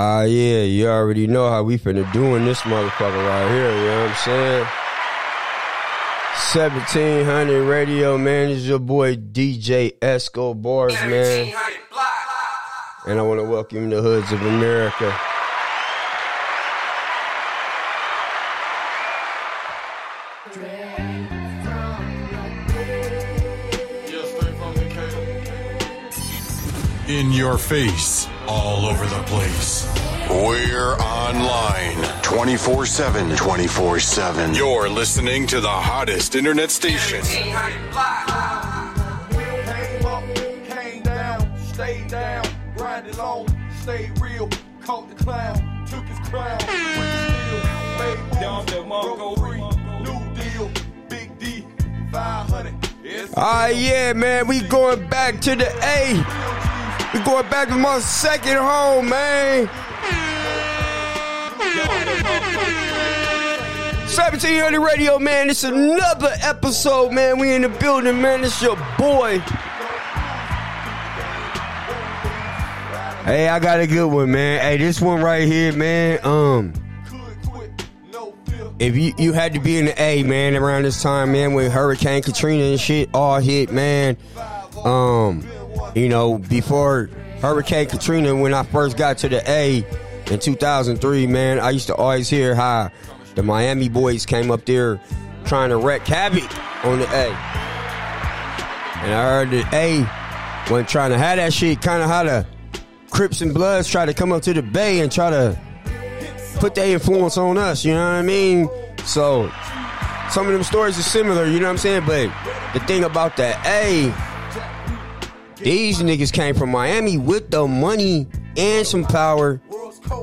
Ah, yeah, you already know how we finna doing this motherfucker right here, you know what I'm saying? 1700 Radio, man. This is your boy DJ Esco Bars, man. And I want to welcome the hoods of America. In your face, all over the place. We're online 24 7. 24 7. You're listening to the hottest internet station. Came up, came down, stayed down, grinded on, stayed real, caught the clown, took his crown, went still, made free, new deal, big D, 500. Ah, yeah, man. We going back to the A. Going back to my second home, man. 1700 Radio, man. It's another episode, man. We in the building, man. It's your boy. Hey, I got a good one, man. Hey, this one right here, man. Um, if you you had to be in the A, man, around this time, man, when Hurricane Katrina and shit all hit, man. Um, you know, before Hurricane Katrina, when I first got to the A in 2003, man, I used to always hear how the Miami boys came up there trying to wreck havoc on the A. And I heard that A wasn't trying to have that shit, kind of how the Crips and Bloods try to come up to the Bay and try to put their influence on us, you know what I mean? So some of them stories are similar, you know what I'm saying? But the thing about that, A, these niggas came from Miami with the money and some power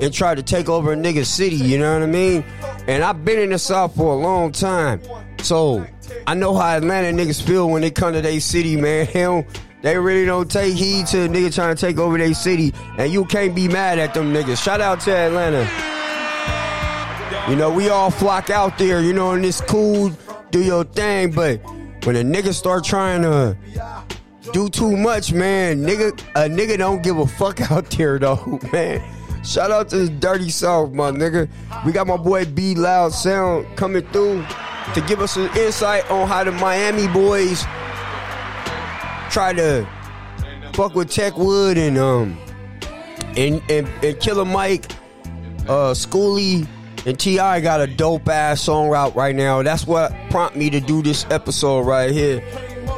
and tried to take over a nigga city, you know what I mean? And I've been in the South for a long time. So I know how Atlanta niggas feel when they come to their city, man. They, they really don't take heed to a nigga trying to take over their city. And you can't be mad at them niggas. Shout out to Atlanta. You know, we all flock out there, you know, and it's cool, do your thing, but when a nigga start trying to do too much, man, nigga, a nigga don't give a fuck out there though, man. Shout out to the Dirty South, my nigga. We got my boy B Loud Sound coming through to give us an insight on how the Miami boys try to fuck with Techwood and um and and, and Killer Mike, uh Schoolie and T.I. got a dope ass song out right now. That's what prompted me to do this episode right here.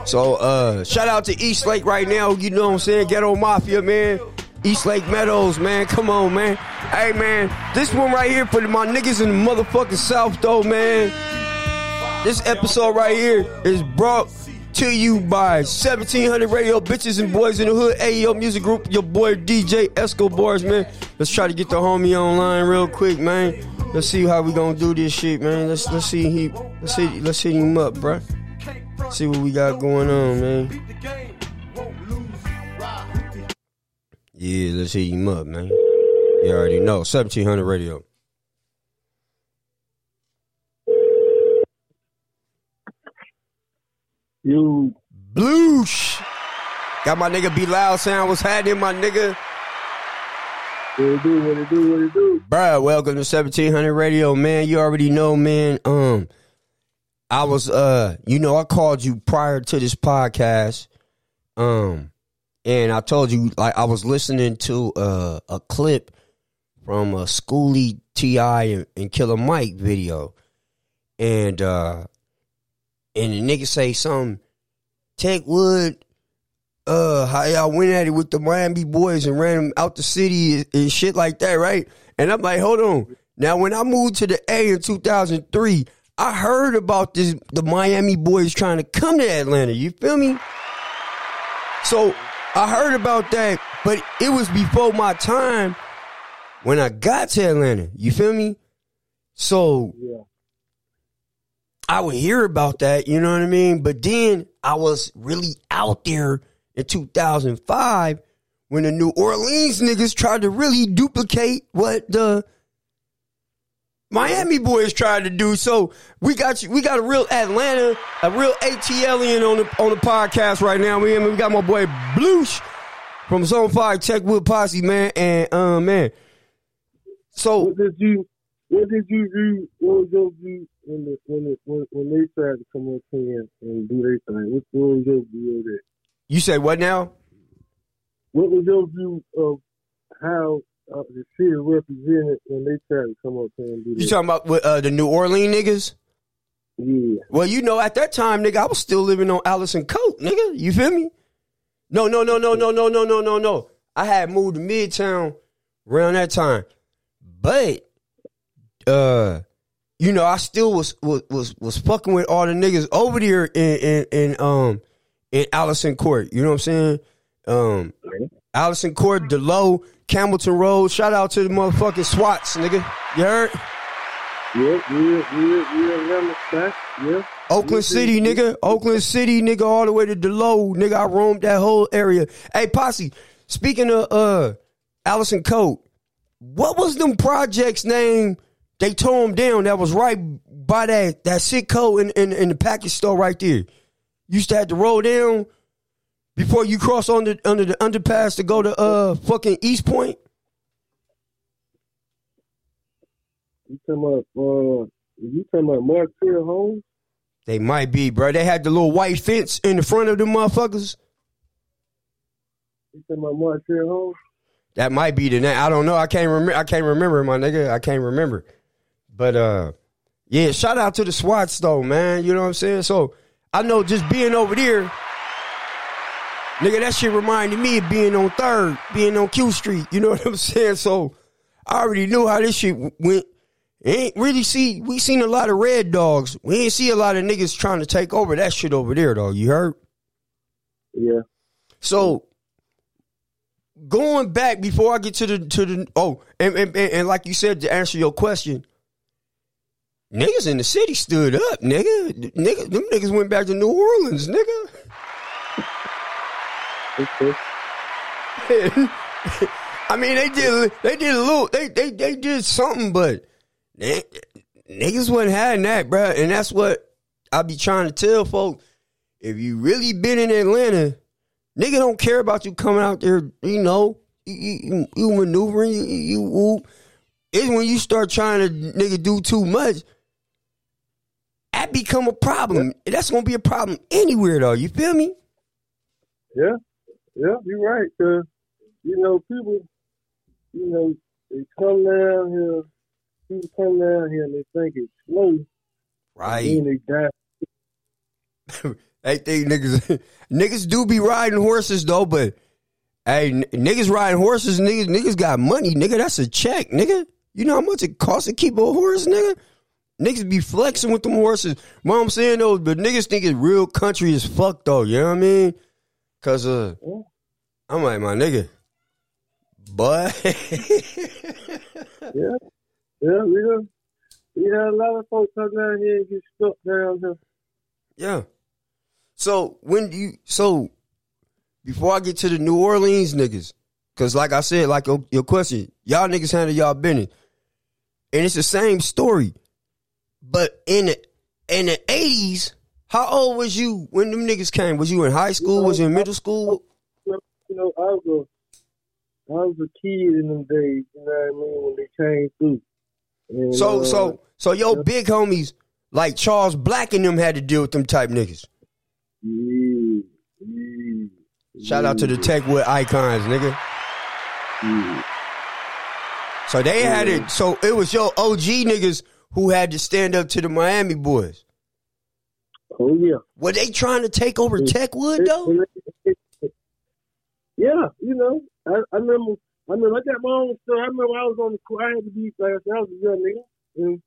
So uh shout out to East Lake right now, you know what I'm saying? Ghetto Mafia, man. East Lake Meadows, man. Come on, man. Hey man, this one right here for my niggas in the motherfucking South though, man. This episode right here is brought to you by 1700 Radio Bitches and Boys in the Hood, AEO Music Group, your boy DJ Esco Bars, man. Let's try to get the homie online real quick, man. Let's see how we gonna do this shit, man. Let's let's see he let's see let's hit him up, bruh. See what we got going on, man. Yeah, let's hit him up, man. You already know. 1700 Radio. You Bloosh. Got my nigga Be Loud sound. What's happening, my nigga? what it do, what it do, what it do. Bruh, welcome to 1700 Radio, man. You already know, man. Um, I was, uh, you know, I called you prior to this podcast. Um, and I told you, like, I was listening to uh, a clip from a Schoolie T.I. and, and Killer Mike video. And, uh, and the nigga say something, Techwood, uh, how y'all went at it with the Miami boys and ran them out the city and shit like that, right? And I'm like, hold on. Now, when I moved to the A in 2003, I heard about this, the Miami boys trying to come to Atlanta. You feel me? So I heard about that, but it was before my time when I got to Atlanta. You feel me? So Yeah. I would hear about that, you know what I mean? But then I was really out there in 2005 when the New Orleans niggas tried to really duplicate what the Miami boys tried to do. So we got you, we got a real Atlanta, a real ATLien on the on the podcast right now. We, we got my boy Bloosh from Zone 5 Techwood Posse, man. And um man, So What did you what did you do? What was your view when the when the, when, when they tried to come up here and do their thing? What, what was your view of that? you say what now? What was your view of how uh, the city represented when they tried to come up here and do You that? talking about with, uh, the New Orleans niggas? yeah. Well, you know, at that time, nigga, I was still living on Allison Court, nigga. You feel me? No, no, no, no, no, no, no, no, no, no. I had moved to Midtown around that time, but uh, you know, I still was was was, was fucking with all the niggas over there in in, in um in Allison Court. You know what I'm saying? Um, Allison Court, Delowe, Campbellton Road. Shout out to the motherfucking SWATs, nigga. You heard? Yeah, yeah, yeah, yeah, yeah. Oakland City, nigga. Oakland City, nigga, all the way to Delowe, nigga. I roamed that whole area. Hey, Posse, speaking of uh Allison Court, what was them projects name they tore them down that was right by that that Citgo in, in, in the package store right there? Used to have to roll down before you cross under under the underpass to go to uh fucking East Point. You talking about uh you talking about Martell Holmes? They might be, bro. They had the little white fence in the front of the motherfuckers. You talking about Martell Holmes? That might be the name. I don't know. I can't remember. I can't remember, my nigga. I can't remember. But uh, yeah. Shout out to the SWATs though, man. You know what I'm saying? So I know just being over there, nigga. That shit reminded me of being on Third, being on Q Street. You know what I'm saying? So I already knew how this shit went. Ain't really see. We seen a lot of red dogs. We ain't see a lot of niggas trying to take over that shit over there though. You heard? Yeah. So going back before I get to the to the oh and and, and, and like you said to answer your question, niggas in the city stood up, nigga. Nigga, them niggas went back to New Orleans, nigga. I mean, they did they did a little they they they did something, but they, niggas wasn't having that, bro. And that's what I be trying to tell folks. If you really been in Atlanta, nigga don't care about you coming out there. You know, you, you, you maneuvering, you, you whoop. It's when you start trying to nigga do too much. That become a problem. That's gonna be a problem anywhere, though. You feel me? Yeah. Yeah, you're right, cause you know, people you know, they come down here people come down here and they think it's slow. Right. Then they die. They think niggas niggas do be riding horses though, but hey, n- niggas riding horses, niggas niggas got money, nigga. That's a check, nigga. You know how much it costs to keep a horse, nigga? Niggas be flexing with them horses. What I'm saying though, but niggas think it's real country as fuck though. You know what I mean? Cause uh, I'm like my nigga, but Yeah. Yeah, we done we a lot of folks come down here and get stuck down here. Yeah. So when do you so before I get to the New Orleans niggas, cause like I said, like your, your question, y'all niggas handle y'all business. And it's the same story. But in the in the eighties, how old was you when them niggas came? Was you in high school? Was you in middle school? You know, I was a I was a kid in them days, you know what I mean, when they came through. And, So uh, so so your big homies like Charles Black and them had to deal with them type niggas. yeah, yeah, Shout out to the Techwood icons, nigga. yeah. So they had it. So it was your OG niggas who had to stand up to the Miami boys. Oh yeah. Were they trying to take over Techwood though? Yeah, you know, I, I remember. I remember I got my own stuff. I remember I was on the court. I had to be like I was a young nigga. And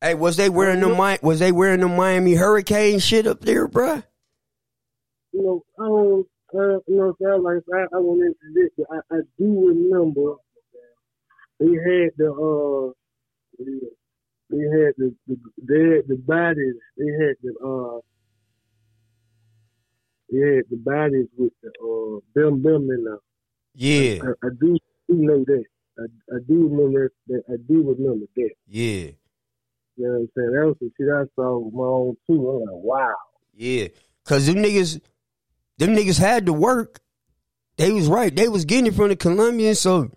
Hey, was they wearing the Mi- was they wearing the Miami Hurricane shit up there, bruh? you know, I don't, uh, you know, so I like I, I went into this, I, I do remember they had the uh, had the, the they had the bodies, they had the uh, they had the bodies with the uh, them them in there. Yeah, I, I do do know that. I, I do remember that. I do remember that. yeah, You know what I'm saying? That was some shit I saw with my own too. I'm like, wow. yeah. Cause them niggas, them niggas had to work. They was right. They was getting it from the Colombians. So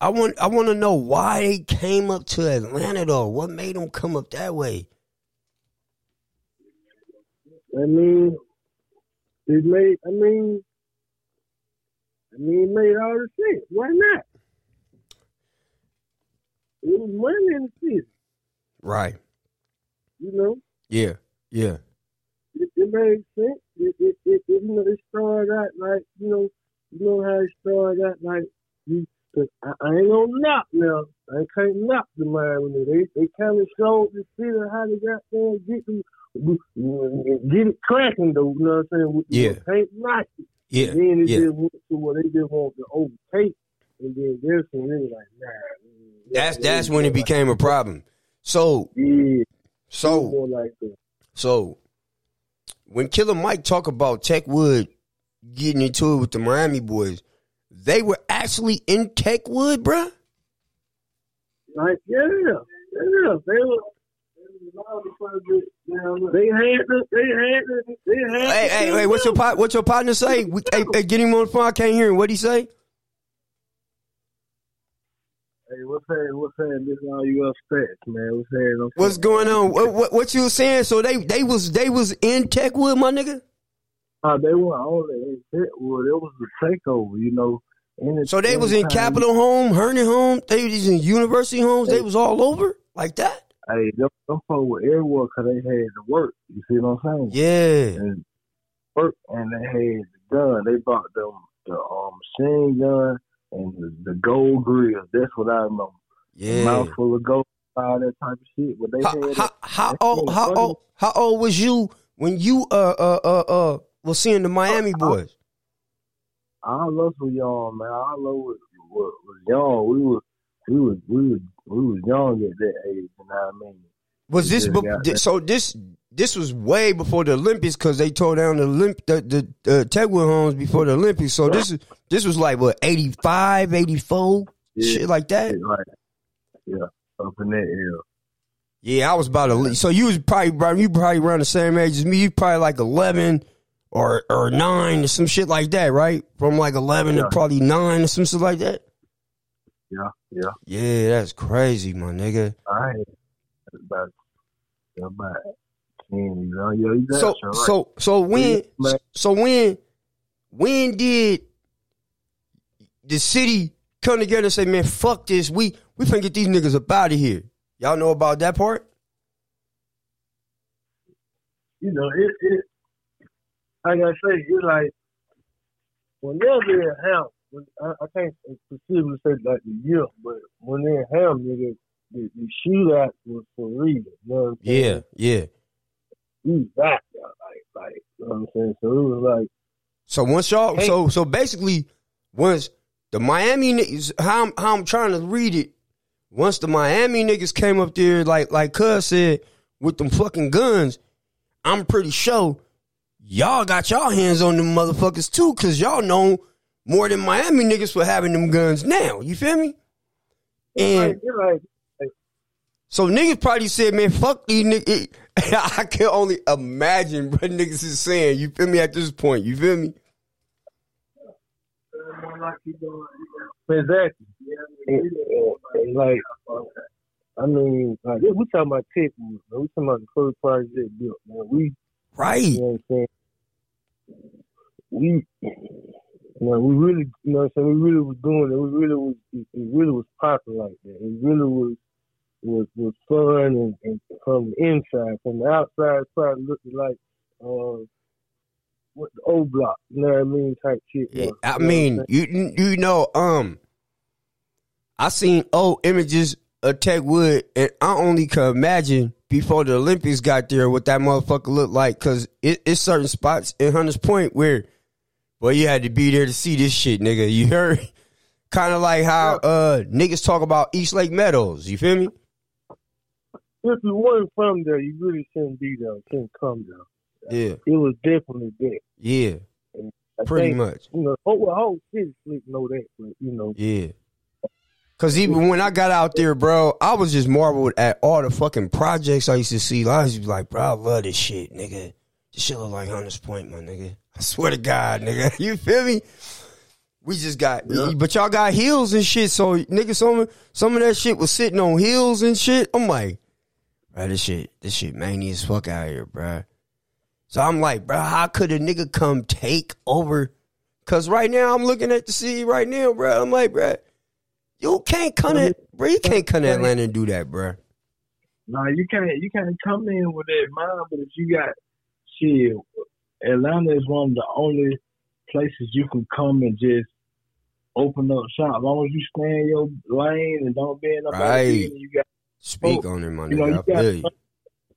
I want I want to know why they came up to Atlanta though. What made them come up that way? I mean, it made. I mean, I mean, it made all the sense. Why not? It was money in the city, Right. you know. Yeah. Yeah. It, it made sense. It, it, it, it, you know, it started out like, you know, you know how it started out like, you, cause I, I ain't gonna knock now. I can't knock the Miami. They they kind of showed the city how they got there and get them, get it cracking though. You know what I'm saying? With, Yeah. Can't knock it. Yeah. Then it Yeah. just went to where they just want to overtake, and then this one they was like, nah. That's that's when it became a problem. So Yeah, so more like that. So when Killer Mike talk about Techwood getting into it with the Miami boys, they were actually in Techwood, bruh. Like, yeah, yeah, they were. They had the, they had the, they had. Hey, hey, hey, what's your pot, what's your partner say? We, hey, hey, get him on the phone. I can't hear him. What'd he say? Hey, what's that? What's that? This all you upset, man? What's? I'm What's going on? What, what, what you was saying? So they they was they was in Techwood, my nigga. Uh, they were only in Pittswood. It was the takeover, you know. So they was in Capitol Home, Herndon Home. They was in University Homes. They was all over like that. Hey, them, them folks were everywhere because they had to work. You see what I'm saying? Yeah, and work, and they had the gun. They bought them the um, machine gun and the, the gold grills. That's what I remember. yeah. Mouthful of gold, all that type of shit. But they How had how, how old how old how old was you when you uh uh uh uh was seeing the Miami boys? I love us were young, man. I love was, was young. We was we was we was we was young at that age. You know what I mean? Was this Yeah, be- so? This this was way before the Olympics because they tore down the Olymp the the uh, Techwood homes before the Olympics. So this is this was like what 85, 84, Yeah. shit like that. Like, yeah, up in that area. Yeah, I was about to. So you was probably you probably around the same age as me. You probably like eleven or or nine or some shit like that, right? From like eleven to probably nine or some shit like that. Yeah, yeah. Yeah, that's crazy, my nigga. I ain't about about ten. You know, yeah, you So right. so so when so when when did the city come together and say, man, fuck this, we we finna get these niggas up out of here. Y'all know about that part? you know, it, it like I say, it's like when they're in Ham, when, I, I can't specifically say like the year, but when they're in Ham, nigga, the, the shootout was for real. You know what I'm saying? Yeah, yeah. Was back there, like, like, you know what I'm saying? So it was like, So once y'all, Hey. so so basically, once the Miami niggas, how I'm, how I'm trying to read it, once the Miami niggas came up there, like like Cuz said, with them fucking guns, I'm pretty sure y'all got y'all hands on them motherfuckers too, cause y'all know more than Miami niggas for having them guns now. You feel me? it's like, And it's like, so niggas probably said, man, fuck these niggas. I can only imagine what niggas is saying. You feel me at this point? You feel me? exactly. And, and, and like, I mean, like, we talking about tech, man. We talking about the first project built, man. We, Right. You know what I'm saying? We, you know, we really, you know what I'm saying? We really was doing it. We really was, it, it really was popping like that. It really was, was, was fun and, and from the inside. From the outside, probably looking like, uh, what the old block, you know what I mean? Type shit. Yeah. I mean, you you know, um, I seen old images of Techwood, and I only could imagine before the Olympics got there what that motherfucker looked like. Cause it, it's certain spots in Hunters Point where, well, you had to be there to see this shit, nigga. You heard? Kind of like how uh niggas talk about East Lake Meadows. You feel me? if you weren't from there, you really shouldn't be there. Shouldn't come there. Yeah, It was definitely there. yeah, pretty think, much. You know, whole, whole city slick know that, but you know, Yeah. Cause even when I got out there, bro, I was just marveled at all the fucking projects I used to see. I was like, bro, I love this shit, nigga. This shit look like Hunters Point, my nigga. I swear to God, nigga. You feel me? We just got, Yeah. but y'all got heels and shit. So nigga, some of- some of that shit was sitting on heels and shit. I'm like, bro, this shit, this shit mania as fuck out here, bro. So I'm like, bro, how could a nigga come take over? Cause right now I'm looking at the city right now, bro. I'm like, bro, you can't come in, bro, you can't come to Atlanta and do that, bro. Nah, you can't you can't come in with that mind, but if you got shit, Atlanta is one of the only places you can come and just open up shop. As long as you stay in your lane and don't be in nobody Right. you got Speak on it, my you know, you I got you.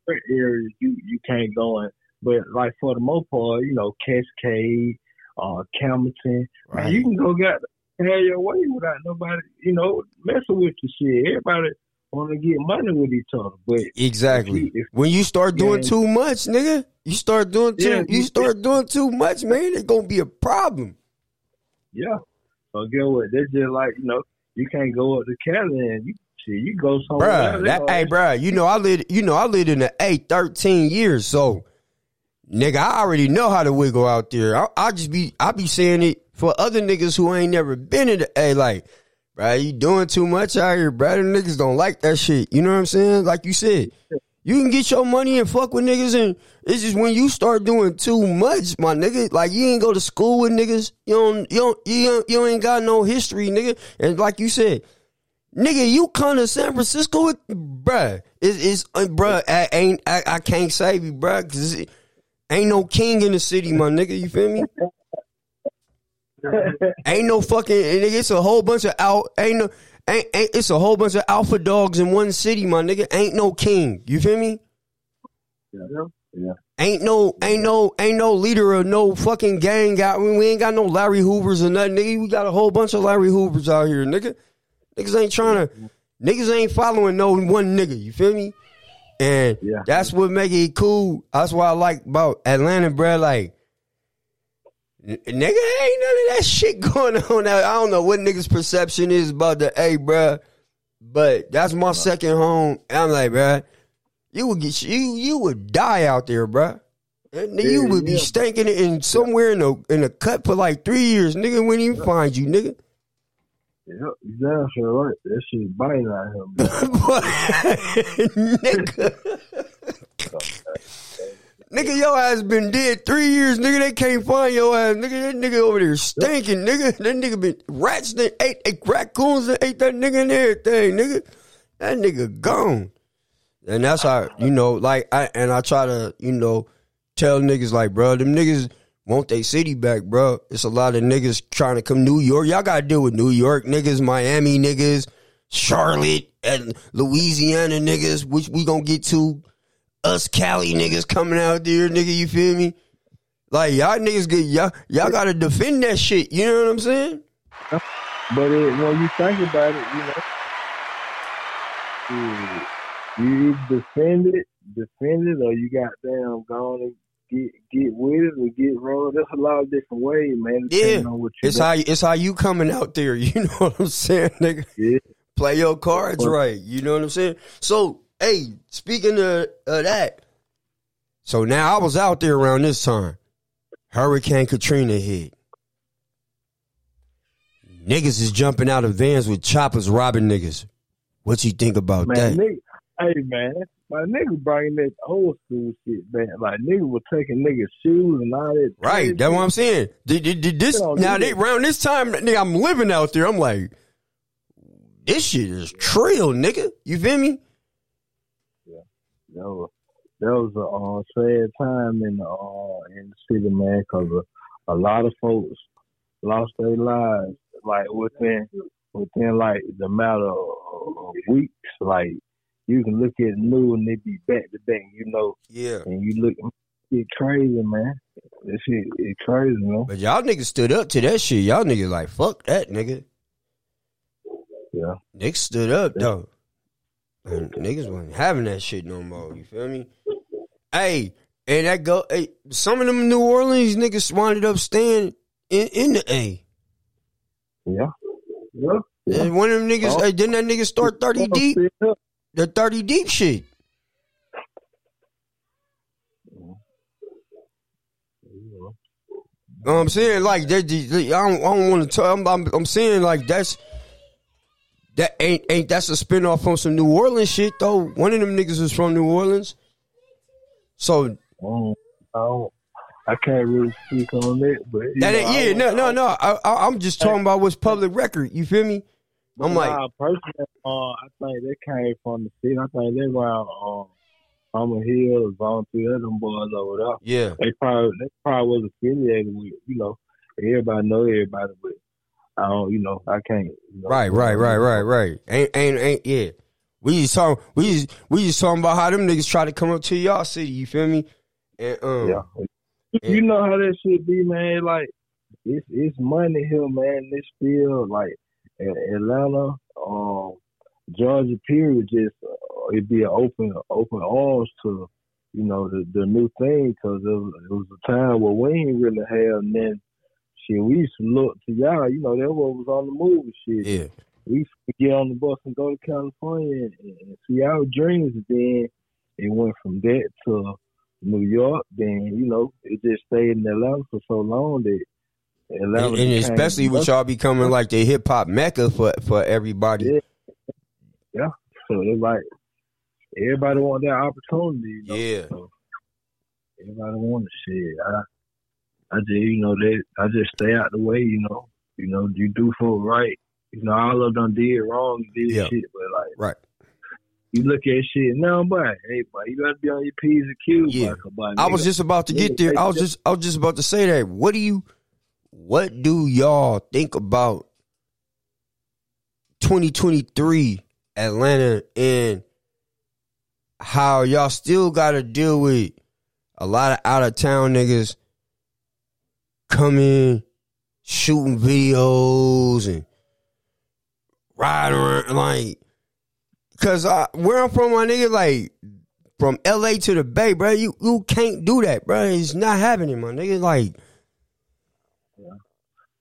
areas you you can't go in. But like for the most part, you know, Cascade, uh, Campbellton, man, you can go get have your way without nobody, you know, messing with the shit. Everybody want to get money with each other, but Exactly. If if- when you start doing Yeah. too much, nigga, you start doing too. Yeah, you start doing too much, man. It's gonna be a problem. Yeah. So get what? They're just like, you know, you can't go up to Cali and you shit, you go somewhere. Bruh, that, hey, bruh, you know I lived, you know I lived in the A thirteen years, so nigga, I already know how to wiggle out there. I, I just be, I be saying it for other niggas who ain't never been in the A, like, bruh, you doing too much out here, bruh. Them niggas don't like that shit. You know what I'm saying? Like you said, you can get your money and fuck with niggas, and it's just when you start doing too much, my nigga. Like you ain't go to school with niggas. You don't, you don't, you don't, you ain't got no history, nigga. And like you said, Nigga, you come to San Francisco with, bruh. It's, it's uh, bruh, I ain't, I, I can't save you, bruh, cause it, ain't no king in the city, my nigga, you feel me? Ain't no fucking, nigga, it's a whole bunch of out, ain't no, ain't, ain't, it's a whole bunch of alpha dogs in one city, my nigga, ain't no king, you feel me? Yeah. yeah. Ain't no, ain't no, ain't no leader of no fucking gang. Got we, we ain't got no Larry Hoovers or nothing. Nigga, we got a whole bunch of Larry Hoovers out here, nigga. Niggas ain't trying to, niggas ain't following no one nigga. You feel me? And Yeah. that's what make it cool. That's what I like about Atlanta, bro. Like, nigga, ain't none of that shit going on. I don't know what niggas' perception is about the A, bro. But that's my second home. And I'm like, bro, you would get you you would die out there, bro. And you would be yeah. stinking it in somewhere in a in a cut for like three years, nigga. When he find you, nigga. Yeah, exactly right. That shit biting out here, nigga. Nigga, your ass been dead three years, nigga. They can't find your ass, nigga. That nigga over there stinking, nigga. That nigga been rats that ate, ate raccoons and ate that nigga and everything, nigga. That nigga gone. And that's how you know, like, I and I try to, you know, tell niggas like, bro, them niggas want they city back, bro. It's a lot of niggas trying to come New York. Y'all gotta deal with New York niggas, Miami niggas, Charlotte and Louisiana niggas, which we gonna get to. Us Cali niggas coming out there, nigga. You feel me? Like y'all niggas get y'all y'all gotta defend that shit. You know what I'm saying? But it, when you think about it, you know, you defend it, defend it, or you got damn gone and get get with it or get rolled. There's a lot of different ways, man. Yeah, on what you it's how it's how you coming out there. You know what I'm saying, nigga? Yeah. Play your cards right. You know what I'm saying? So, hey, speaking of, of that, so now I was out there around this time. Hurricane Katrina hit. Niggas is jumping out of vans with choppers robbing niggas. What you think about Man, that? nigga, hey man, my nigga bringing that old school shit back. Like nigga was taking niggas shoes and all that. Right, that's what I'm saying. Did, did, did this on, now? They, around this time, nigga, I'm living out there. I'm like, this shit is trill, nigga. You feel me? That was that was a uh, sad time in the uh, in the city, man, because a, a lot of folks lost their lives like within within like the matter of, weeks. Like you can look at the news and they be back to back, you know, Yeah. and you look, it crazy, man. This shit, it crazy, man. But y'all niggas stood up to that shit. Y'all niggas like, fuck that, nigga. Yeah. Niggas stood up, though. And niggas wasn't having that shit no more. You feel me? Hey, and that go, hey, some of them New Orleans niggas winded up staying in, in the A. Yeah. Yeah. yeah. And one of them niggas, Oh. hey, didn't that nigga start 30 deep? The 30 deep shit. You know what I'm saying? Like that, I don't, I don't want to tell. I'm, I'm, I'm saying like that's that ain't ain't that's a spinoff from some New Orleans shit though. One of them niggas was from New Orleans. So Um, I. I can't really speak on it, but that know, yeah no no no. I, I, I'm just talking about what's public record. You feel me? I'm like Nah, personally, uh, I think they came from the city. I think they around um, Summer Hill, Volunteer, them boys over there. yeah They probably they probably was affiliated with you know everybody know everybody, but I don't you know I can't. You know, right right right right right. Ain't ain't ain't yeah. We just talking we just we just talking about how them niggas try to come up to y'all city. You feel me? And um Yeah. You know how that should be, man. Like it's it's money here, man. This still like A- Atlanta, um, Georgia. Period. Just uh, it'd be an open open arms to you know the the new thing because it was, it was a time where we ain't really have nothing. Shit, we used to look to y'all. You know, that what was on the move shit. yeah. We used to get on the bus and go to California and, and see our dreams. Then it went from that to New York. Then you know it just stayed in Atlanta for so long that Atlanta And, and especially with y'all becoming like the hip hop mecca for for everybody. Yeah. So it's like everybody want that opportunity. You know? Yeah. So everybody want the shit. I I just you know that I just stay out the way. You know. You know you do for right. You know all of them did wrong, did Yeah. shit, but like. Right. You look at shit now, boy. Hey, boy, you gotta be on your p's and q's, Yeah. I was just about to get there. I was just I was just about to say that. What do you what do y'all think about 2023 Atlanta and how y'all still got to deal with a lot of out of town niggas coming shooting videos and riding around like cuz I where I'm from my nigga like from LA to the Bay, bro. You you can't do that, bro. It's not happening, my nigga. Like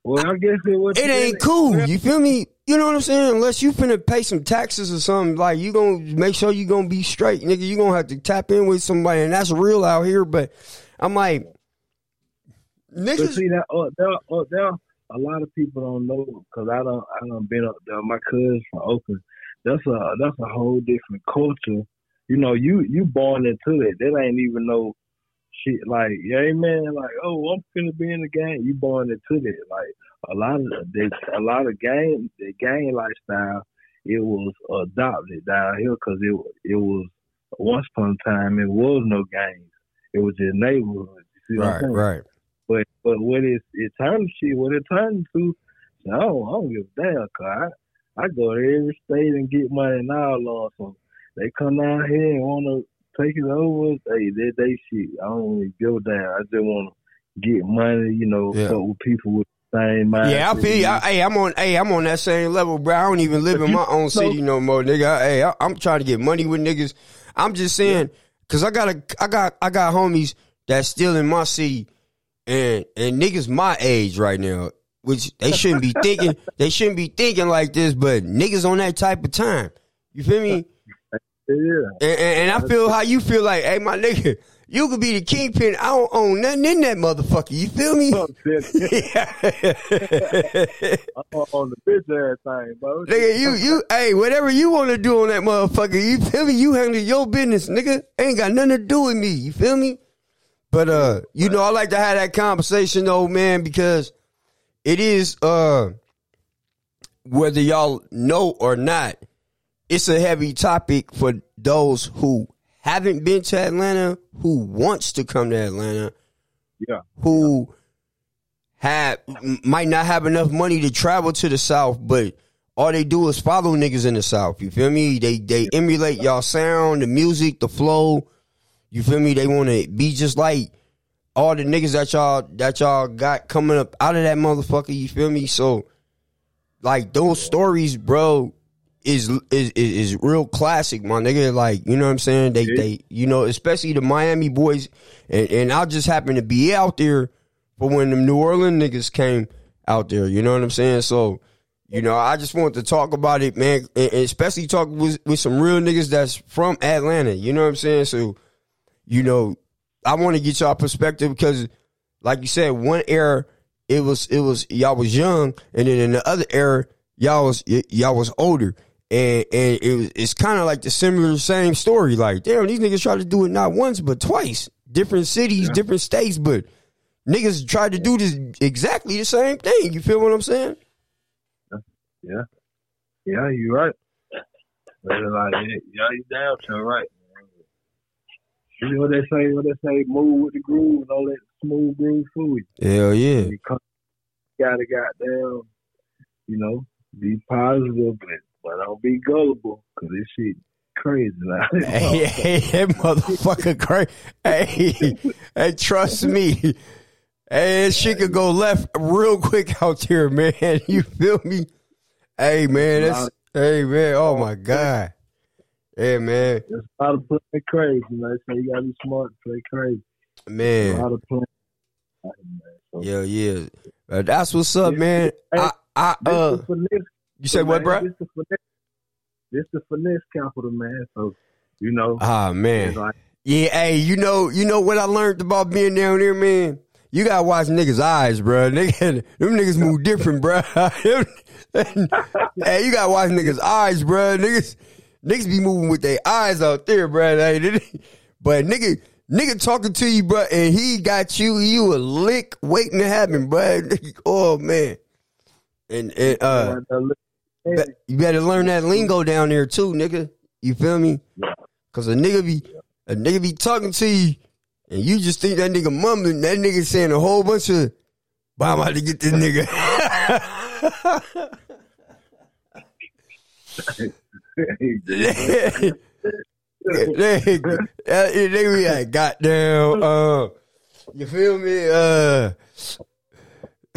Well, I guess it was. it ain't cool. You feel me? You know what I'm saying? Unless you finna pay some taxes or something, like you gonna make sure you gonna be straight, nigga. You gonna have to tap in with somebody, and that's real out here. But I'm like, But see that up there, up there, a lot of people don't know because I don't, I don't been up there. My cousins from Oakland. That's a that's a whole different culture. You know, you you born into it. They ain't even know shit like, yeah, man, like, oh, I'm gonna be in the game. You born into it. Like a lot of the, a lot of game, the game lifestyle, it was adopted down here because it it was once upon a time it was no games. It was just neighborhood. You see Right, right. But but what it it turned shit, what it turned to, I don't, I don't give a damn. Cause I, I go to every state and get money and all along. So they come down here and want to take it over. Hey, they they shit. I don't really give a damn. I just want to get money. You know, Yeah. fuck with people with the same mind. Yeah, I feel. you. I, hey, I'm on. Hey, I'm on that same level, bro. I don't even live in my own city no more, nigga. Hey, I, I'm trying to get money with niggas. I'm just saying, cause I got a, I got, I got homies that's still in my city, and and niggas my age right now, which they shouldn't be thinking. They shouldn't be thinking like this, but niggas on that type of time. You feel me? Yeah. And, and, and I feel how you feel like, hey, my nigga, you could be the kingpin. I don't own nothing in that motherfucker. You feel me? Oh, Fuck. I'm on the bitch ass thing, bro. Nigga, you you hey, whatever you want to do on that motherfucker, you feel me? You handle your business, nigga. Ain't got nothing to do with me. You feel me? But uh, you know, I like to have that conversation though, man, because it is uh whether y'all know or not, it's a heavy topic for those who haven't been to Atlanta, who wants to come to Atlanta, Yeah. who have might not have enough money to travel to the South, but all they do is follow niggas in the South. You feel me? They they emulate y'all sound, the music, the flow. You feel me? They want to be just like all the niggas that y'all that y'all got coming up out of that motherfucker. You feel me? So, like those stories, bro, is is is, is real classic, my nigga. Like you know what I'm saying? They they you know especially the Miami boys, and and I just happened to be out there for when the New Orleans niggas came out there. You know what I'm saying? So. You know, I just wanted to talk about it, man, and especially talk with, with some real niggas that's from Atlanta. You know what I'm saying? So, you know, I want to get y'all perspective because like you said, one era it was it was y'all was young, and then in the other era y'all was y'all was older, and and it was, it's kind of like the similar same story. Like damn, these niggas tried to do it not once but twice, different cities, different states, but niggas tried to do this exactly the same thing. You feel what I'm saying? Yeah, yeah, you're right. But like, yeah, yeah, you damn sure right. You know what they say? What they say? Move with the groove and all that smooth groove food. Hell yeah. You gotta goddamn, you know, be positive, but, but don't be gullible, cause this shit crazy now. Hey, hey, that motherfucker crazy. Hey, hey, trust me. Hey, shit could go left real quick out here, man. You feel me? Hey, man, that's, hey, man, oh my God. Hey, man, a lot of play crazy. They say you gotta be smart to play crazy. Man. lot of play. So, Yeah, yeah. Uh, that's what's up, man. I, I, uh, you said what, bro? This the finesse. This the finesse capital, man. So, you know, Ah, man. like, Yeah, hey, you know, you know what I learned about being down there, man. You gotta watch niggas' eyes, bro. Nigga, them niggas move different, bro. hey, you gotta watch niggas' eyes, bro. Niggas, niggas be moving with their eyes out there, bro. But nigga, nigga talking to you, bro, and he got you, you a lick waiting to happen, bro. Oh man, and and uh, like that little- be- you better learn that lingo down there too, nigga. You feel me? Cause a nigga be a nigga be talking to you, and you just think that nigga mumbling. That nigga saying a whole bunch of, "But I'm about to get this nigga." they, they, they be like, goddamn, uh, you feel me? Uh,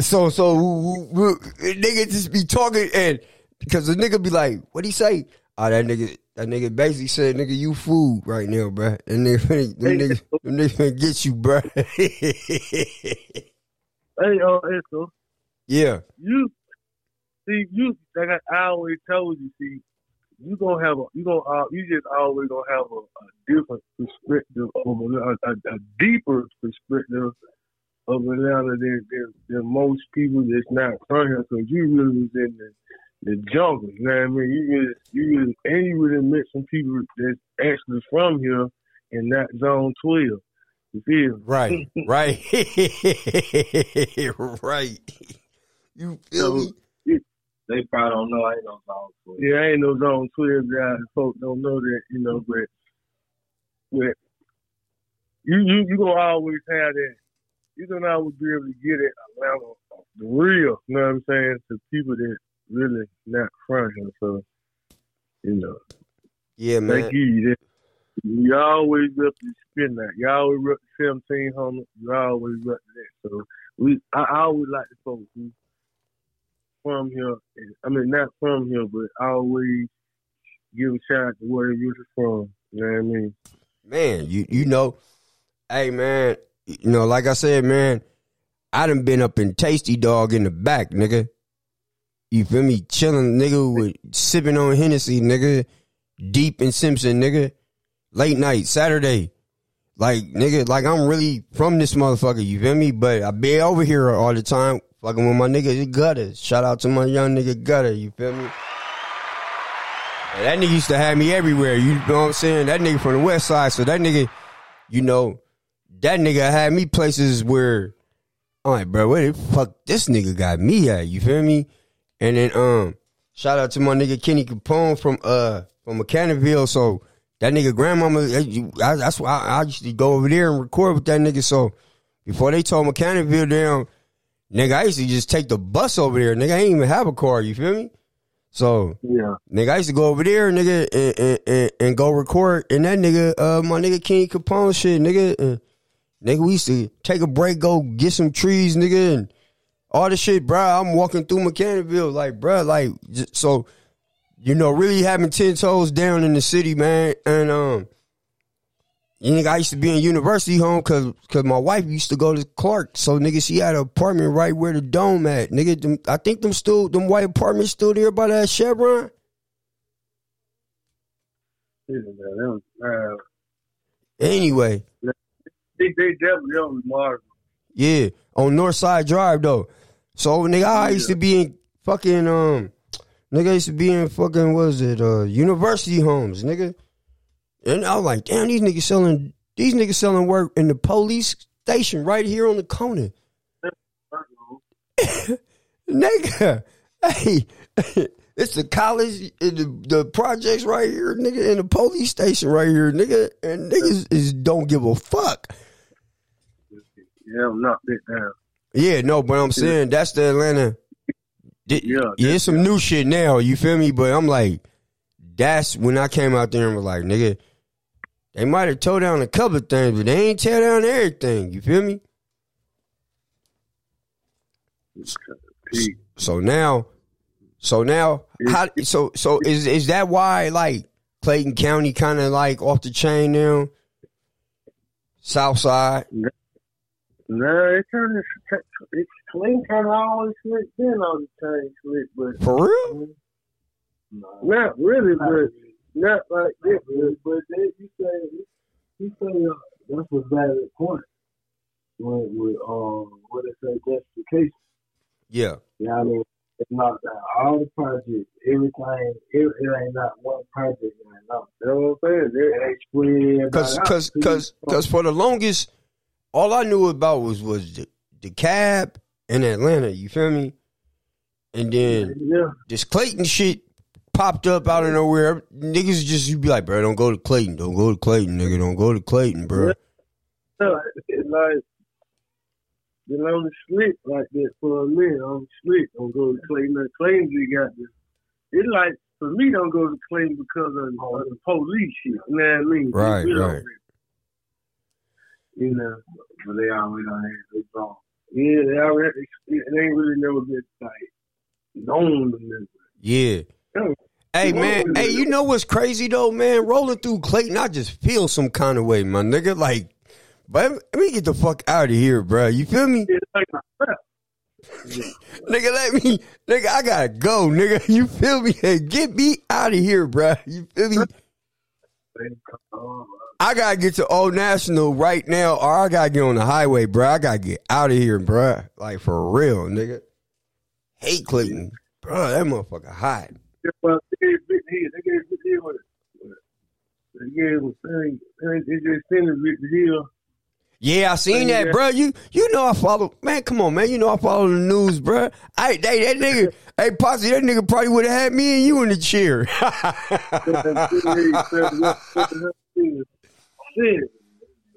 so, so, w- w- nigga just be talking and, because the nigga be like, what he say? Oh, that nigga, that nigga basically said, nigga, you food right now, bruh. And nigga, finna- them niggas, them niggas finna get you, bruh. Hey, uh, Echo, yeah, you see, you like I always told you, see, you gonna have a, you gonna, uh, you just always gonna have a, a different perspective of a, a, a deeper perspective of Atlanta than, than, than most people that's not from here. Cause you really was in the, the jungle, you know what I mean? You really, you really, and you really met some people that's actually from here in that zone twelve. You feel? right, right, right. You feel me? They probably don't know I ain't no zone twelve. Yeah, I ain't no zone twelve guys. Folks don't know that, you know, but but you you you gonna always have that. You gonna always be able to get it Atlanta the real, you know what I'm saying, to people that really not from here. So, you know, Yeah, they man. give you that. You always up to spin that. You always rep seventeen hundred. You always up to that. So we, I, I always like the folks who from here. I mean, not from here, but I always give a shout out to where you was from. You know what I mean? man, you you know, hey man, you know, like I said, man, I done been up in Tasty Dog in the back, nigga. You feel me? Chilling, nigga, with sipping on Hennessy, nigga. Deep in Simpson, nigga. Late night, Saturday. Like, nigga, like I'm really from this motherfucker, you feel me? But I be over here all the time, fucking with my nigga Gutter. Shout out to my young nigga Gutter, you feel me? And that nigga used to have me everywhere. You know what I'm saying? That nigga from the west side. So that nigga, you know, that nigga had me places where I'm like, bro, where the fuck this nigga got me at? You feel me? And then um, shout out to my nigga Kenny Capone from uh from Mechanicsville. So that nigga grandmama, I, that's why I, I used to go over there and record with that nigga. So before they told Mechanicsville down, nigga, I used to just take the bus over there. Nigga, I ain't even have a car. You feel me? So Yeah. Nigga, I used to go over there, nigga, and, and, and, and go record. And that nigga, uh, my nigga King Capone shit, nigga. Uh, nigga, we used to take a break, go get some trees, nigga, and all the shit, bro. I'm walking through Mechanicsville, like, bro, like, just, so, you know, really having 10 toes down in the city, man. And, um, you nigga, I used to be in university home cause, cause my wife used to go to Clark. So nigga, she had an apartment right where the dome at. Nigga, them, I think them still, them white apartments still there by that Chevron. Yeah, man, uh, Anyway, they, they definitely on mark. Yeah, on Northside Drive though. So nigga, I used to be in fucking um, nigga used to be in fucking what was it uh university homes, nigga. And I was like, damn, these niggas selling these niggas selling work in the police station right here on the corner. nigga, hey, it's the college, the, the projects right here, nigga, and the police station right here, nigga, and niggas is don't give a fuck. Yeah, I'm not that down. Yeah, no, but I'm saying that's the Atlanta. Yeah, yeah, it's some new shit now. You feel me? But I'm like, that's when I came out there and was like, nigga, they might have tore down a couple things, but they ain't tear down everything. You feel me? So now, so now, how? So so is is that why like Clayton County kind of like off the chain now? South side. No, it's kind of it's clean, kind of always slick, been on the chain slick, but For real? not really, but not like this. But, but then you say you say uh, that's a valid point. With, with um, what they say justification. Yeah. You know what I mean? It's not that all the projects, everything, it, it ain't not one project. It ain't not. You know what I'm saying? They ain't spread Cause, cause, cause, cause for the longest, all I knew about was was the, the cab in Atlanta. You feel me? And then yeah, this Clayton shit popped up out of nowhere. Niggas just you be like, bro, don't go to Clayton. Don't go to Clayton, nigga. Don't go to Clayton, bro. no, like on the slip like that for a minute. The slip, don't go to Clayton. Clayton, you got this. It's like for me, don't go to Clayton because of, of the police shit. You know what I mean? Right, You know, right. You know, but they always on there. They wrong. Yeah, they already. It ain't really never been like known to me. Yeah. Yeah. Hey man, hey, you know what's crazy though, man? Rolling through Clayton, I just feel some kind of way, my nigga. Like, but let me get the fuck out of here, bro. You feel me? It's like a crap. Nigga, let me, nigga, I gotta go, nigga. You feel me? Hey, get me out of here, bro. You feel me? I gotta get to Old National right now, or I gotta get on the highway, bro. I gotta get out of here, bro. Like for real, nigga. Hate Clayton, bro. That motherfucker hot. Well, they gave big. They gave big deal. They gave him thing. They they just sent a big deal. Yeah, I seen that, bro. You you know I follow, man. Come on, man. You know I follow the news, bro. Hey, they, that nigga, hey, posse, that nigga probably would have had me and you in the chair. Shit.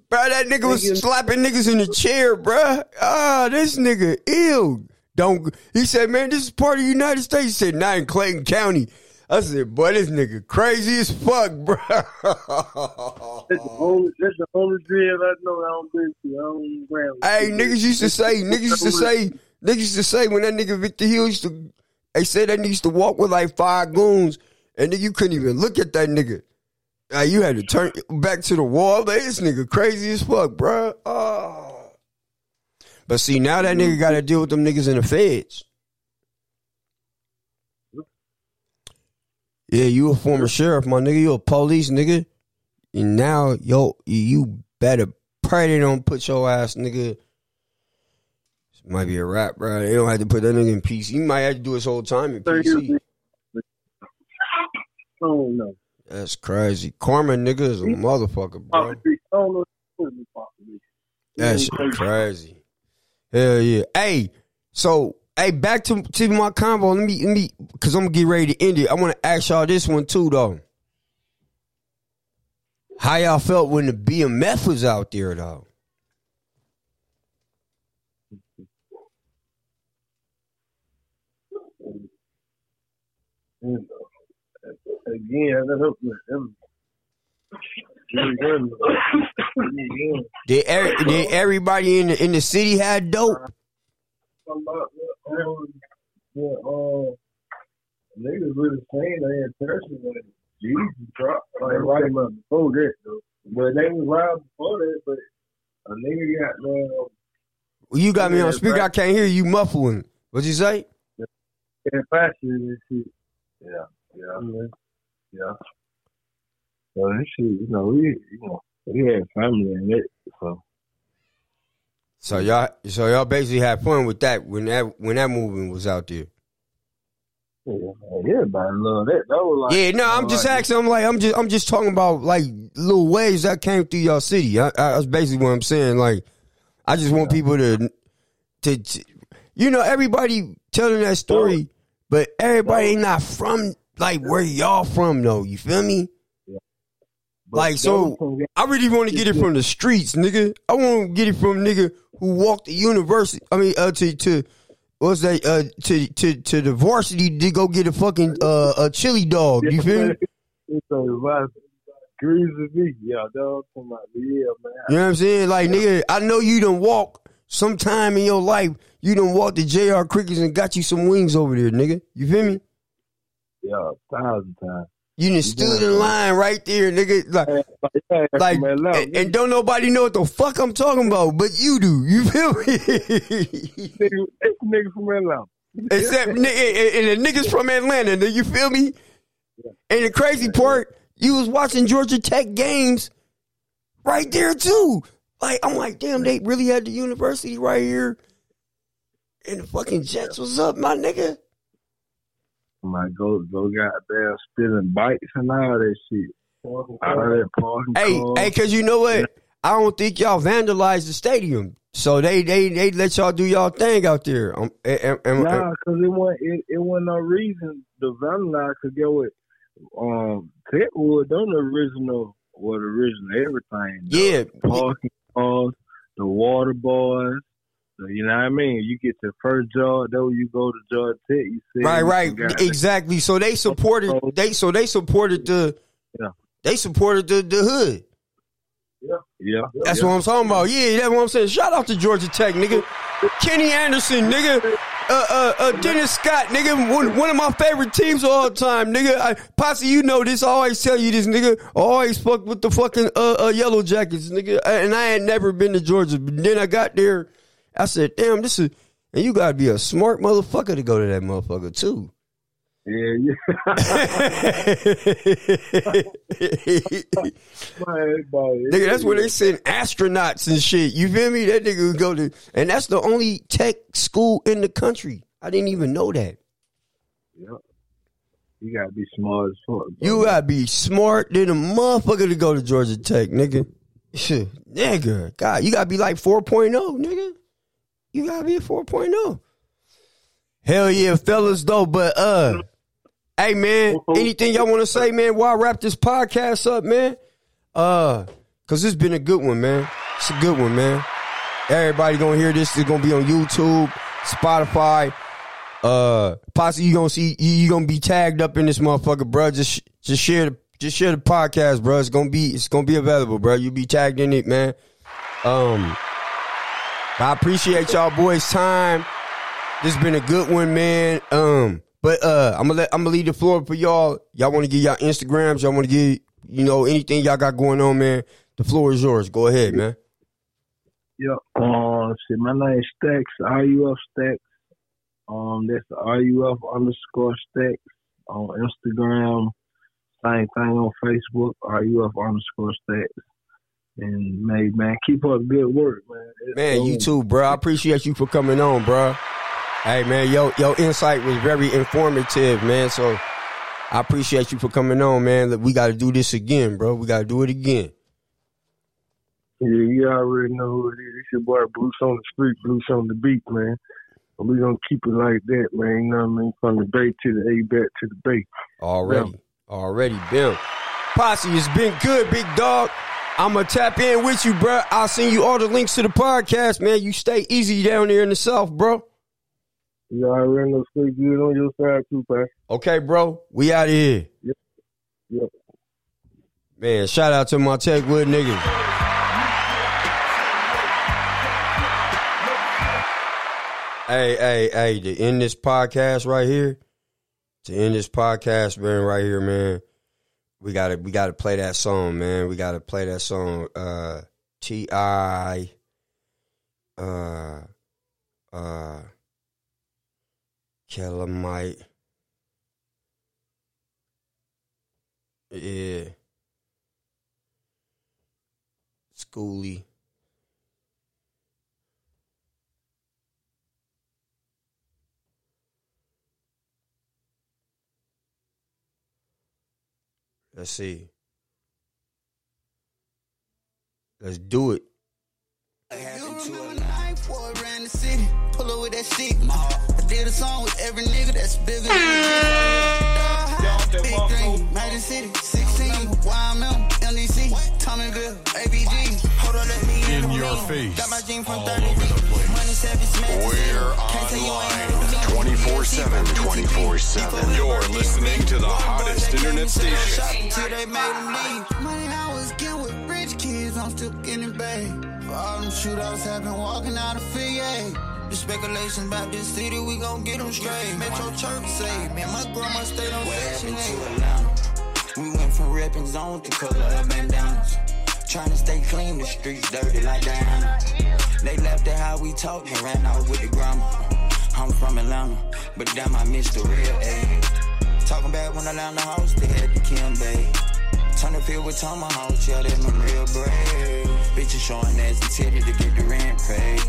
Bro, that nigga was slapping niggas in the chair, bro. Ah, this nigga ill. Don't. He said, man, this is part of the United States. He said, not in Clayton County. I said, boy, this nigga crazy as fuck, bro. That's the only. That's the only deal I know. I don't been to. I don't grab. hey, niggas used to say, niggas used to say, niggas used to say when that nigga Victor Hill used to, they said that nigga used to walk with like five goons, and then you couldn't even look at that nigga. Uh, you had to turn back to the wall. Like, This nigga crazy as fuck, bro. Oh. But see, now that nigga got to deal with them niggas in the feds. Yeah, you a former sheriff, my nigga. You a police nigga. And now, yo, you better pray they don't put your ass, nigga. This might be a rap, bro. They don't have to put that nigga in PC. You might have to do his whole time in PC. I don't know. That's crazy. Karma, nigga, is a motherfucker, bro. I don't know. what the fuck it is. That shit crazy. Hell yeah. Hey, so hey, back to to my combo. Let me let me cause I'm gonna get ready to end it. I wanna ask y'all this one too though. How y'all felt when the BMF was out there though? Uh, again, I hope that them. Again, Did, er, did everybody in the in the city had dope? talking about what, um, uh, niggas really saying they in person when Jeezy dropped. Like right before that, though. But they was loud before that, but a nigga got uh, You got me on speaker. I can't hear you muffling. What'd you say? in fashion and shit. Yeah, yeah, yeah. So this shit, you know, we, you know, we had family in it, so So y'all, so y'all basically had fun with that when that when that movement was out there. Yeah, everybody love that. That was like Yeah, no, I'm uh, just like, asking. I'm like, I'm just, I'm just talking about like little waves that came through your city. I, I, that's basically what I'm saying. Like, I just want people to, to, to- you know, everybody telling that story, but everybody ain't not from like where y'all from though. You feel me? but like, so- I really want to get it from the streets, nigga. I want to get it from nigga who walked the university. I mean, uh, to to what's that? Uh, to to to the varsity to go get a fucking uh a chili dog. You feel me? It's a vibe. Agrees with me. Yeah, dog. Come on, yeah, man. You know what I'm saying? Like, nigga, I know you done walk sometime in your life. You done walk to JR Crickets and got you some wings over there, nigga. You feel me? Yeah, thousand times. You done stood in line right there, nigga. Like, Yeah, like, man, love, and, and don't nobody know what the fuck I'm talking about, but you do. You feel me? nigga, it's nigga from Atlanta. Except, and, and the niggas from Atlanta, you feel me? And the crazy part, you was watching Georgia Tech games right there too. Like, I'm like, damn, they really had the university right here. And the fucking Jets was up, my nigga. My go go goddamn spilling bikes and all that shit. All that parking Hey, cars. hey, cause you know what? I don't think y'all vandalized the stadium. So they they they let y'all do y'all thing out there. Um, and- and- and- Nah, cause it wasn't it, it wasn't no reason to vandalize. Cause get what, um, Techwood done the original, well, the original everything. The yeah, parking cars, the water boys. You know what I mean? You get your first job, though you go to Georgia Tech. You see, right, right, exactly. So they supported they so they supported the Yeah. they supported the the hood. Yeah, yeah, That's yeah. what I'm talking about. Yeah, that's what I'm saying. Shout out to Georgia Tech, nigga. Kenny Anderson, nigga. Uh, uh, uh, Dennis Scott, nigga. One, one of my favorite teams of all time, nigga. I, Posse, you know this. I always tell you this, nigga. I always fuck with the fucking uh, uh, Yellow Jackets, nigga. And I had never been to Georgia. But then I got there. I said, damn, this is. And you gotta be a smart motherfucker to go to that motherfucker too. Yeah, yeah. Nigga, that's where they send astronauts and shit. You feel me? That nigga would go to, and that's the only tech school in the country. I didn't even know that. Yeah. You gotta be smart as fuck. You gotta be smart than a motherfucker to go to Georgia Tech, nigga. Shit, nigga, God, you gotta be like 4.0, nigga. You gotta be a 4.0. Hell yeah, fellas, though. But uh, hey man, anything y'all want to say, man? While I wrap this podcast up, man. Uh, cause it's been a good one, man. It's a good one, man. Everybody gonna hear this. It's gonna be on YouTube, Spotify. Uh, Posse, you gonna see you, you gonna be tagged up in this motherfucker, bro. Just just share the just share the podcast, bro. It's gonna be it's gonna be available, bro. You be tagged in it, man. Um, I appreciate y'all boys' time. This has been a good one, man. Um, but uh, I'm gonna let I'm gonna leave the floor for y'all. Y'all want to get y'all Instagrams? Y'all want to get you know anything y'all got going on, man? The floor is yours. Go ahead, man. Yeah. Um, shit, my name is Stacks, RUF Stacks. Um, that's RUF underscore Stacks on Instagram. Same thing on Facebook, RUF underscore Stacks. And man, man, keep up the good work, man. It's Man, you too, bro. I appreciate you for coming on, bro. Hey, man, your your insight was very informative, man. So I appreciate you for coming on, man. Look, We got to do this again, bro. We got to do it again. Yeah, you already know who it is. It's your boy Bruce on the street, Bruce on the beat, man. And we gonna keep it like that, man. You know what I mean? From the bay to the A back to the bay. Already, already, Bill. Posse, it's been good, big dog. I'm gonna tap in with you, bro. I'll send you all the links to the podcast, man. You stay easy down there in the south, bro. You already know stay good on your side too, Pastor. Okay, bro. We out of here. Yep. Yep. Man, shout out to my Techwood niggas. Hey, hey, hey, to end this podcast right here, to end this podcast, man, right here, man, we gotta we gotta play that song, man. We gotta play that song. Uh T I uh uh Kellamite. Yeah. Schooly. Let's see. Let's do it. Happened to a life war around the city. Pull up with that stick. I did a song with every nigga that's bigger than Big Green, Magic City, 16. YMM, LDC, Tommyville, ABG. Hold on, let me In the your face, Got my jean from 30 over the place. Money savage, smack the We're city. Can't tell you ain't online heard of me. 24/7, 24/7. You're listening to the hottest internet station. Till made them leave. Money I was getting with rich kids, I'm still getting paid. For all them shootouts have been walking out of fear. The speculations about this city, we gon' get them straight. Metro Church say, man, my grandma stayed on Section 8. We went from reppin' zone to color of bandanas. Trying to stay clean, the streets dirty like Diana. They left at how we talked and ran out with the grandma. I'm from Atlanta, but damn, I miss the real A. Talking back when I left the house, they had the Kim Bay. Turn the field with tomahawks, yeah, them real brave. Bitches showing ass and titty to get the rent paid.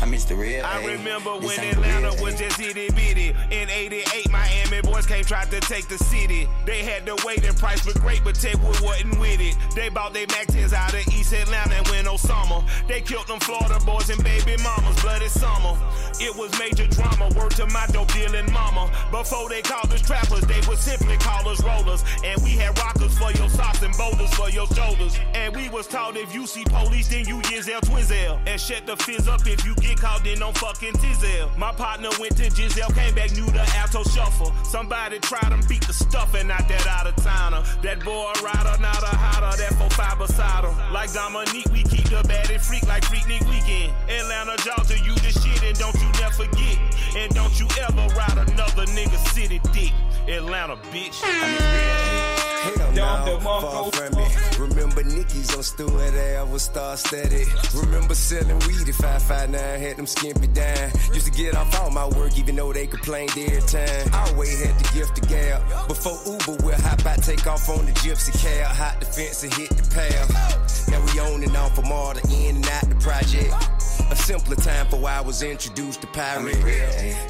I miss the real I A. remember This when ain't the real Atlanta was just itty bitty. In 88, Miami boys came tried to take the city. They had the waiting price for great, but Tech wasn't with it. They bought their Mac 10s out of East Atlanta and went Osama. They killed them Florida boys and baby mamas, bloody summer. It was major drama, word to my dope dealing mama. Before they called us trappers, they would simply call us rollers. And we had rockers for your socks and boulders for your shoulders. And we was taught if you see police, then you Yizel Twizel. And shut the fizz up if you get caught, then don't fucking tizzle. My partner went to Giselle, came back, knew the alto shuffle. Somebody tried and beat the stuffing out that out of towner. That boy rider, not a hotter, that 4-5 beside him. Like Dominique, we keep the baddie freak like Freaknik Weekend. Atlanta, Georgia, you the shit, and don't you never forget. And don't you ever ride another nigga city dick. Atlanta, bitch. Hell no, far from it. Remember Nicky's on Stewart Ave was star steady. Remember selling weed at 559, had them skimpy down. Used to get off all my work even though they complained every time. I always had the gift of gab. Before Uber, we'll hop out, take off on the gypsy cab, hot the fence and hit the path. Now we on and off from all the in and out the project. A simpler time for why I was introduced to pirate.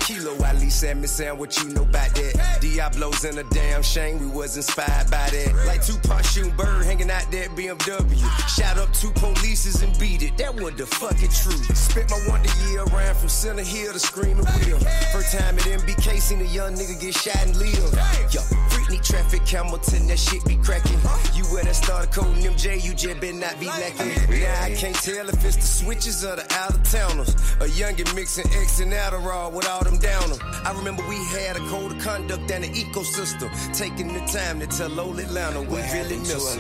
Kilo at least sent me saying what you know about that. Diablo's in a damn shame we was inspired by that. Like Tupac shooting bird hanging out that BMW. Shot up two polices and beat it. That was the fucking truth. Spent my wonder year around from Center Hill to Screaming Wheel. First time at MBK seen a young nigga get shot and live. Yo, Britney traffic Hamilton, that shit be cracking. You where that started coding MJ, you just better not be lacking. Now I can't tell if it's the switches or the out of towners. A youngin' mixing X and Adderall with all them downers. I remember we had a code of conduct and an ecosystem. Taking the time to tell old Atlanta we really miss.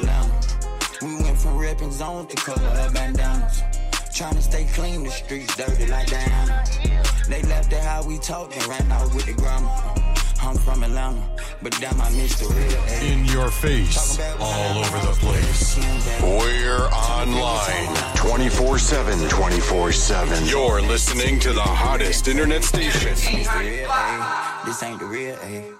We went from reppin' zone to color of bandanas. Trying to stay clean, the streets dirty like Diana. They left at how we talked and ran out with the grandma. I'm from Atlanta, but damn, I miss the real In your face, all over the place. We're online 24 7. 24 7. You're listening to the hottest internet station. This ain't the real A.